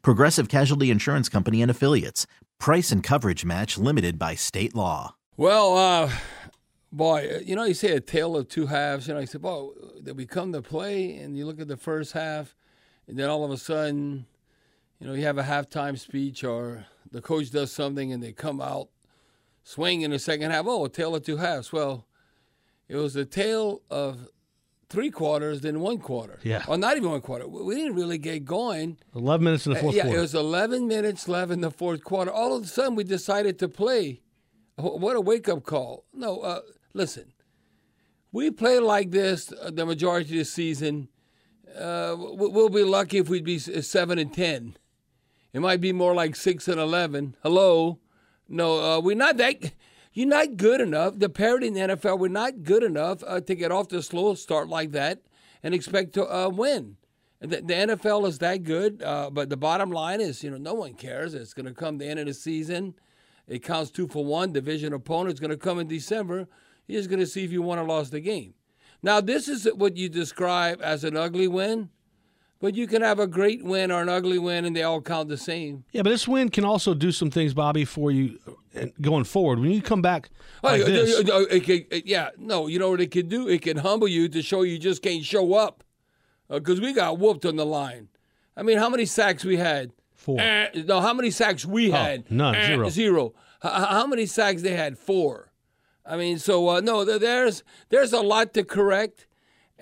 Progressive Casualty Insurance Company and Affiliates. Price and coverage match limited by state law. Well, uh, boy, you know, you say a tale of two halves. You know, you say, they we come to play, and you look at the first half, and then all of a sudden, you know, you have a halftime speech or the coach does something and they come out swing in the second half. Oh, a tale of two halves. Well, it was a tale of three quarters then one quarter. Yeah. Or not even one quarter. We didn't really get going. 11 minutes in the fourth Uh, yeah, quarter. it was 11 minutes left in the fourth quarter. All of a sudden, we decided to play. What a wake up call. No, uh, listen. We play like this uh, the majority of the season. Uh, we- we'll be lucky if we'd be 7 and 10. It might be more like 6 and 11. Hello? No, uh, we're not that. You're not good enough. The parity in the NFL, we're not good enough uh, to get off the slow start like that and expect to uh, win. The, the NFL is that good, uh, but the bottom line is, you know, no one cares. It's going to come the end of the season. It counts two for one. Division opponent's going to come in December. Just going to see if you won or lost the game. Now, this is what you describe as an ugly win, but you can have a great win or an ugly win, and they all count the same. yeah, but this win can also do some things, Bobby, for you uh, going forward. When you come back like Oh, this, uh, uh, it uh, yeah, no, you know what it can do? It can humble you to show you just can't show up because we got whooped on the line. I mean, how many sacks we had? Four. Eh, no, how many sacks we had? none, Eh, zero. Zero. H- how many sacks they had? Four. I mean, so uh, no, there's there's a lot to correct,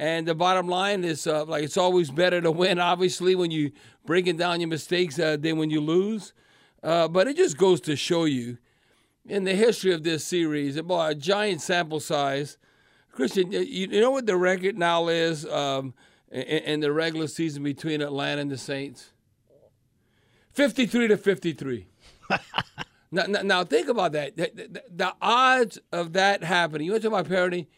and the bottom line is uh, like it's always better to win, obviously, when you breaking down your mistakes uh, than when you lose. Uh, but it just goes to show you in the history of this series, about a giant sample size. Christian, you, you know what the record now is um, in, in the regular season between Atlanta and the Saints? 53 to 53. now, now, now think about that. The, the- the odds of that happening. You want to talk about parity?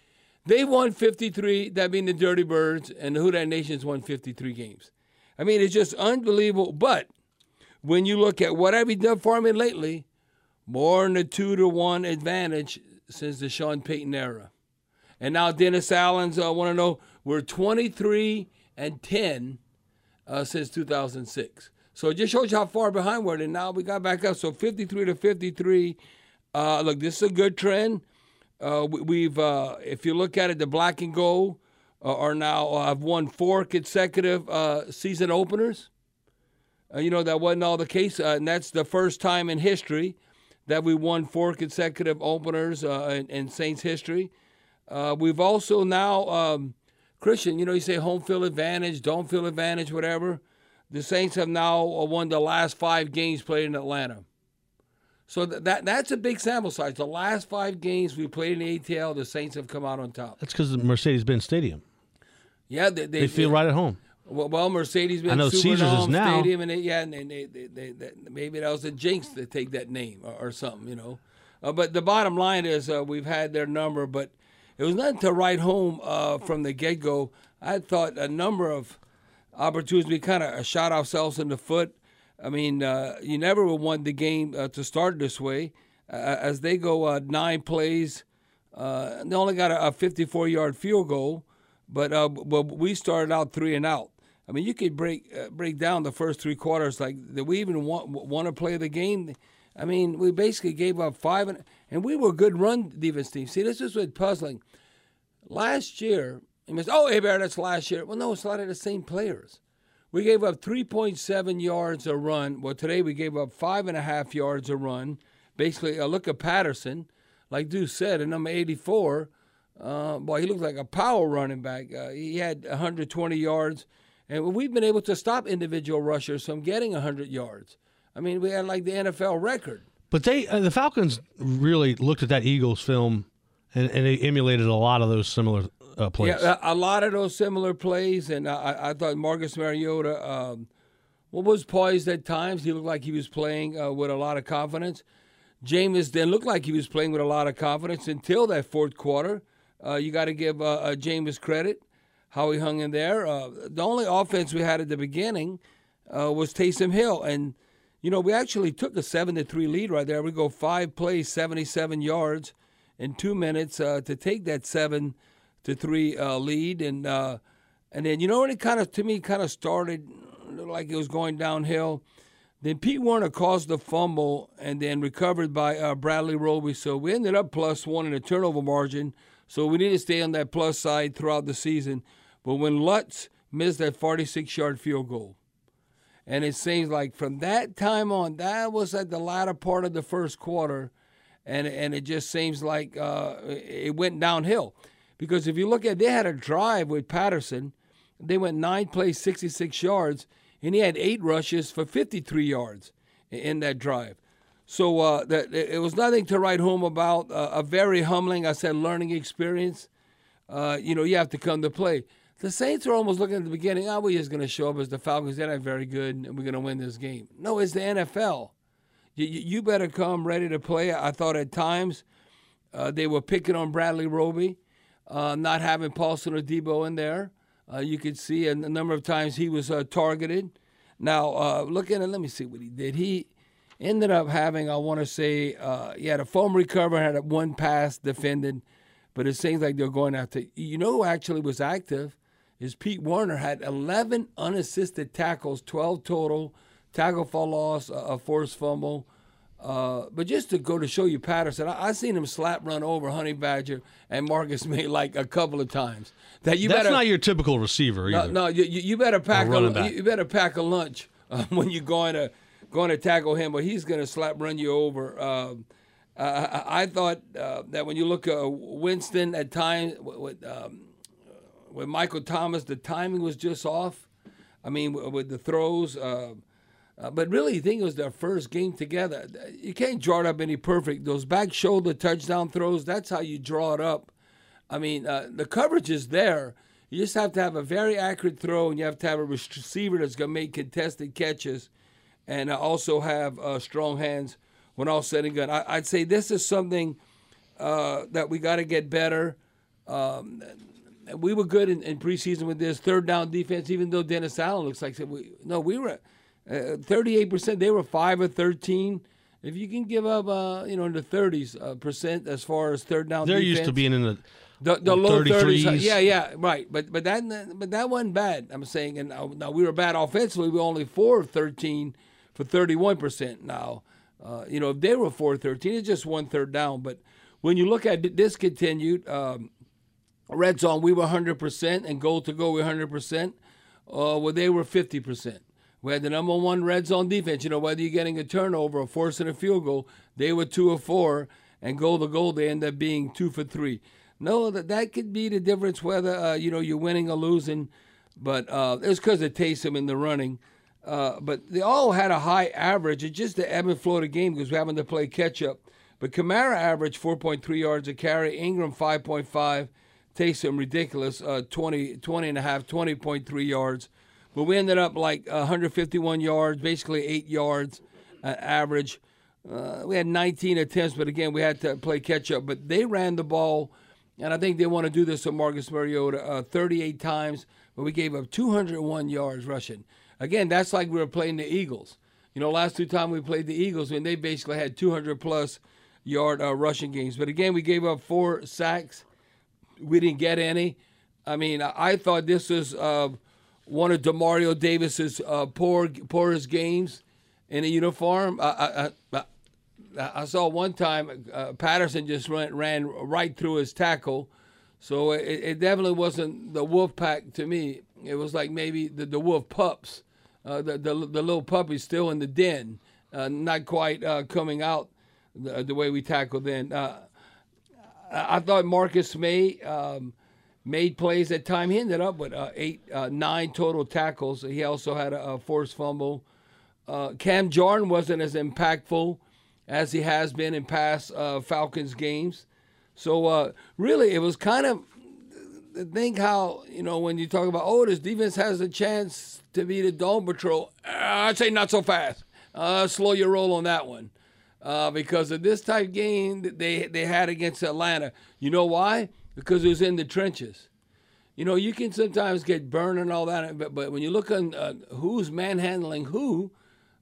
They won 53, that being the Dirty Birds, and the Who Dat Nations won 53 games. I mean, it's just unbelievable. But when you look at what have you done for me lately, more than a two to one advantage since the Sean Payton era. And now Dennis Allen's, I want to know, we're 23 and 10 uh, since 2006. So it just shows you how far behind we're. And now we got back up. So 53 to 53. Uh, look, this is a good trend. Uh, we, we've, uh, if you look at it, the black and gold uh, are now uh, have won four consecutive uh, season openers. You know that wasn't all the case, and that's the first time in history that we won four consecutive openers in, in Saints history. We've also now, um, Christian, you know, you say home field advantage, don't field advantage, whatever. The Saints have now won the last five games played in Atlanta. So th- that that's a big sample size. The last five games we played in the ATL, the Saints have come out on top. that's because of Mercedes-Benz Stadium. Yeah, they, they, They feel right at home. Well, well Mercedes Benz I know Caesars is now. Stadium, and they, yeah, and they, they, they, they, maybe that was a jinx to take that name or, or something, you know. Uh, but the bottom line is uh, we've had their number, but it was nothing to write home uh, from the get go. I thought a number of opportunities we kind of shot ourselves in the foot. I mean, uh, you never would want the game uh, to start this way. Uh, as they go uh, nine plays, uh, they only got a, a 54 yard field goal, but uh, but we started out three and out. I mean, you could break break down the first three quarters. Like, did we even want want to play the game? I mean, we basically gave up five, and, and we were good run defense team. See, this is what's puzzling. Last year, you must, oh, hey, Bear, that's last year. Well, no, it's a lot of the same players. We gave up 3.7 yards a run. Well, today we gave up five and a half yards a run. basically uh, look at Patterson, like Deuce said, at number 84. Uh, boy, he looked like a power running back. Uh, he had 120 yards, and we've been able to stop individual rushers from getting 100 yards. I mean, we had like the NFL record. But they, uh, the Falcons, really looked at that Eagles film, and, and they emulated a lot of those similar uh, plays. Yeah, a, lot of those similar plays, and I, I thought Marcus Mariota, um, what was poised at times. He looked like he was playing uh, with a lot of confidence. Jameis then looked like he was playing with a lot of confidence until that fourth quarter. Uh, you got to give uh, uh, Jameis credit, how he hung in there. Uh, the only offense we had at the beginning uh, was Taysom Hill, and you know we actually took a seven to three lead right there. We go five plays, seventy-seven yards in two minutes uh, to take that seven to three lead, and and then you know when it kind of to me kind of started like it was going downhill. Then Pete Werner caused the fumble and then recovered by uh, Bradley Roby. So we ended up plus one in the turnover margin. So we need to stay on that plus side throughout the season. But when Lutz missed that 46 yard field goal, and it seems like from that time on, that was at the latter part of the first quarter, and and it just seems like uh, it went downhill. Because if you look at, they had a drive with Patterson, they went nine plays, 66 yards and he had eight rushes for 53 yards in that drive. So uh, that it was nothing to write home about. Uh, a very humbling, I said, learning experience. Uh, you know, you have to come to play. The Saints are almost looking at the beginning. Oh, we're just going to show up as the Falcons. They're not very good, and we're going to win this game. No, it's the NFL. You, you better come ready to play. I thought at times uh, they were picking on Bradley Roby, uh, not having Paulson Adebo in there. Uh, you could see a, number of times he was uh, targeted. Now, uh, looking at, let me see what he did. He ended up having, I want to say, uh, he had a foam recover, had one pass defended, but it seems like they're going after. You know who actually was active is Pete Werner had 11 unassisted tackles, 12 total, tackle for loss, a forced fumble. Uh, but just to go to show you Patterson, I, I seen him slap run over Honey Badger and Marcus Maye like a couple of times. That you That's better, not your typical receiver either. No, no you, you better pack a, you better pack a lunch uh, when you're going to going to tackle him, but he's going to slap run you over. Uh, I, I, thought uh, that when you look at Winston at times with um, with Michael Thomas, the timing was just off. I mean, with the throws. Uh, but really, you think it was their first game together. You can't draw it up any perfect. Those back shoulder touchdown throws, that's how you draw it up. I mean, uh, the coverage is there. You just have to have a very accurate throw, and you have to have a receiver that's going to make contested catches and uh, also have uh, strong hands when all said and done. I, would say this is something that we got to get better. Um, we were good in, in, preseason with this third down defense, even though Dennis Allen looks like we no, we were uh, thirty-eight percent. They were five or thirteen. If you can give up, uh, you know, in the thirties uh, percent as far as third down, they're defense, used to being in the the, the low thirties. Yeah, yeah, right. But but that but that wasn't bad. I'm saying, and now, now we were bad offensively. We were only four of thirteen for thirty-one percent. Now, uh, you know, if they were four thirteen, it's just one third down. But when you look at discontinued um, red zone, we were hundred percent, and goal to go, we hundred percent. Uh, well, they were fifty percent. We had the number one red zone defense. You know, whether you're getting a turnover or forcing a field goal, they were two or four, and goal to goal, they end up being two for three. No, that that could be the difference whether uh, you know you're winning or losing, but uh, it's because Taysom in the running. Uh, but they all had a high average. It's just the ebb and flow of the game because we're having to play catch up. But Kamara averaged 4.3 yards a carry, Ingram 5.5, Taysom ridiculous, uh, 20, 20 and a half, 20.3 yards. But we ended up like 151 yards, basically eight yards uh, average. Uh, we had 19 attempts, but again, we had to play catch up. But they ran the ball, and I think they want to do this with Marcus Mariota uh, 38 times, but we gave up 201 yards rushing. Again, that's like we were playing the Eagles. You know, last two times we played the Eagles, and they basically had 200 plus yard uh, rushing games. But again, we gave up four sacks. We didn't get any. I mean, I, I thought this was uh, one of Demario Davis's uh, poor poorest games in a uniform. I, I, I, I saw one time uh, Patterson just ran, ran right through his tackle, so it, it, definitely wasn't the wolf pack to me. It was like maybe the, the wolf pups, uh, the, the, the little puppies still in the den, uh, not quite uh, coming out. the, the way we tackled then. Uh, I thought Marcus Maye. um, made plays at time. He ended up with uh, eight, uh, nine total tackles. He also had a, a forced fumble. Uh, Cam Jordan wasn't as impactful as he has been in past uh, Falcons games. So uh, really, it was kind of think how you know when you talk about oh this defense has a chance to beat a dome patrol. I'd say not so fast. slow your roll on that one uh, because of this type game that they they had against Atlanta. You know why? Because it was in the trenches. You know, you can sometimes get burned and all that, but, but when you look on uh, who's manhandling who,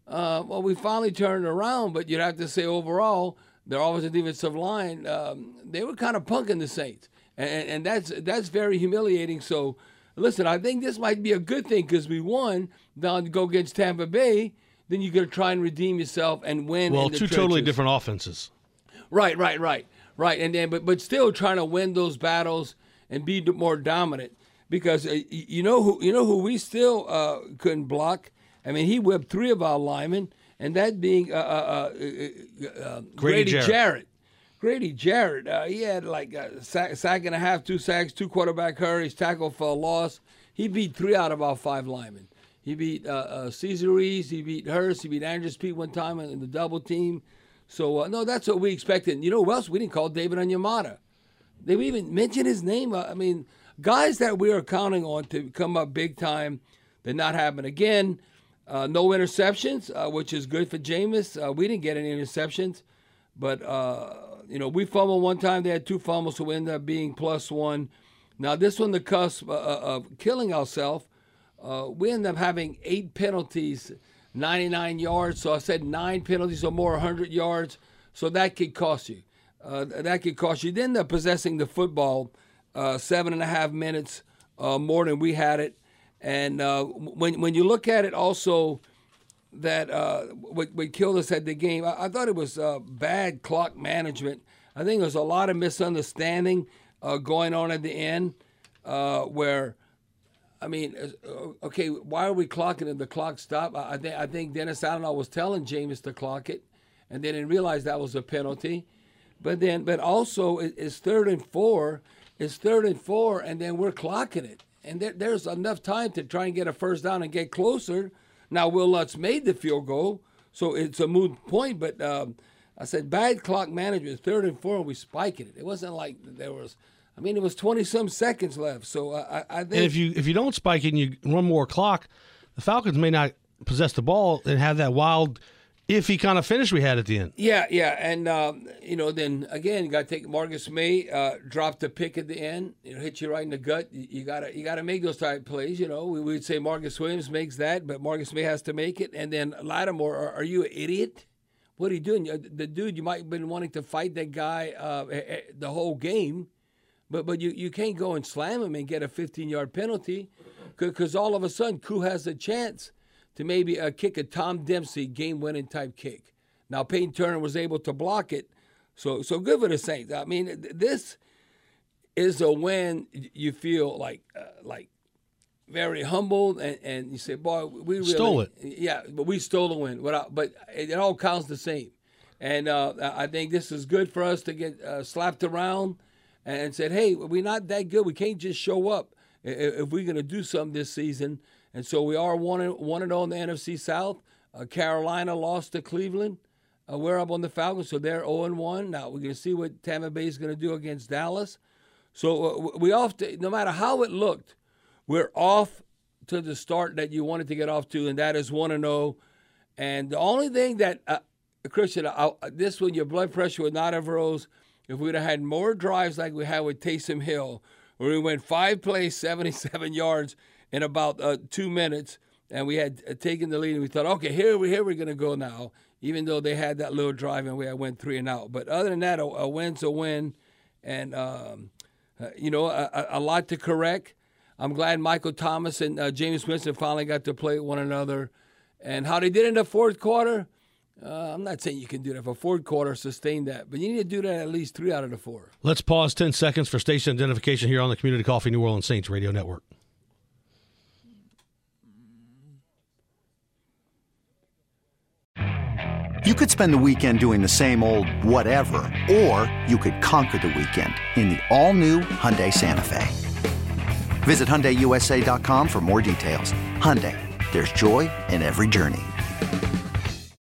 uh, well, we finally turned around. But you'd have to say overall, their offensive defensive line, um, they were kind of punking the Saints, and, and that's that's very humiliating. So, listen, I think this might be a good thing because we won down to go against Tampa Bay then you're going to try and redeem yourself and win. Well, two trenches. totally different offenses. Right, right, right, right. And then, but but still trying to win those battles and be more dominant because uh, you know who you know who we still uh, couldn't block. I mean, he whipped three of our linemen, and that being uh, uh, uh, uh Grady, Grady Jarrett. Jarrett. Grady Jarrett, he had like a sack, sack and a half, two sacks, two quarterback hurries, tackle for a loss. He beat three out of our five linemen. He beat uh, Ruiz. He beat Hurst. He beat Andrus Peat one time in the double team. So uh, no, that's what we expected. You know who else? We didn't call David Onyemata. They even mentioned his name. I mean, guys that we are counting on to come up big time, did not happen again. Uh, no interceptions, uh, which is good for Jameis. Uh, we didn't get any interceptions, but uh, you know we fumbled one time. They had two fumbles, so we ended up being plus one. Now this one, the cusp uh, of killing ourselves uh, we ended up having eight penalties, 99 yards. So I said nine penalties or more, 100 yards. So that could cost you. Uh, that could cost you. Then the possessing the football uh, seven and a half minutes uh, more than we had it. And uh, when when you look at it, also that uh, what, what killed us at the game, I, I thought it was bad clock management. I think there was a lot of misunderstanding going on at the end, where I mean, uh, okay, why are we clocking it? The clock stopped. I, think I think Dennis Allen was telling Jameis to clock it, and they didn't realize that was a penalty. But then, but also, it's third and four. It's third and four, and then we're clocking it, and there, there's enough time to try and get a first down and get closer. Now, Will Lutz made the field goal, so it's a moot point. But um, I said bad clock management. Third and four, and we spiking it. It wasn't like there was I mean, it was twenty some seconds left. So I, I think. And if you if you don't spike it and you run more clock, the Falcons may not possess the ball and have that wild iffy kind of finish we had at the end. Yeah, yeah, and um, you know, then again, you got to take Marcus Maye uh, drop the pick at the end. You know, hit you right in the gut. You, gotta you gotta make those type plays. You know, we would say Marcus Williams makes that, but Marcus Maye has to make it. And then Lattimore, are, are you an idiot? What are you doing? The dude you might have been wanting to fight that guy uh, the whole game but but you, you can't go and slam him and get a 15 yard penalty because all of a sudden Koo has a chance to maybe uh, kick a Tom Dempsey game winning type kick. Now Payton Turner was able to block it, so so good for the Saints. I mean this is a win you feel like uh, like very humbled and, and you say, boy, we really stole it. Yeah, but we stole the win. But but it, it all counts the same. And uh, I think this is good for us to get uh, slapped around and said, "Hey, we're not that good. We can't just show up if we're going to do something this season." And so we are one and one and zero oh in the NFC South. Uh, Carolina lost to Cleveland. Uh, we're up on the Falcons, so they're zero oh and one. Now we're going to see what Tampa Bay is going to do against Dallas. So uh, we off to, no matter how it looked, we're off to the start that you wanted to get off to, and that is one and zero. Oh. And the only thing that uh, Christian, I, this one your blood pressure would not have rose if we'd have had more drives like we had with Taysom Hill, where we went five plays, 77 yards in about uh, two minutes, and we had uh, taken the lead, and we thought, okay, here we here we're gonna go now. Even though they had that little drive and we had went three and out, but other than that, a, a win's a win, and um, uh, you know a, a, lot to correct. I'm glad Michael Thomas and uh, Jameis Winston finally got to play one another, and how they did in the fourth quarter uh, I'm not saying you can do that for fourth quarter, sustain that, but you need to do that at least three out of the four. Let's pause 10 seconds for station identification here on the Community Coffee New Orleans Saints Radio Network. You could spend the weekend doing the same old whatever, or you could conquer the weekend in the all-new Hyundai Santa Fe. Visit HyundaiUSA.com for more details. Hyundai, there's joy in every journey.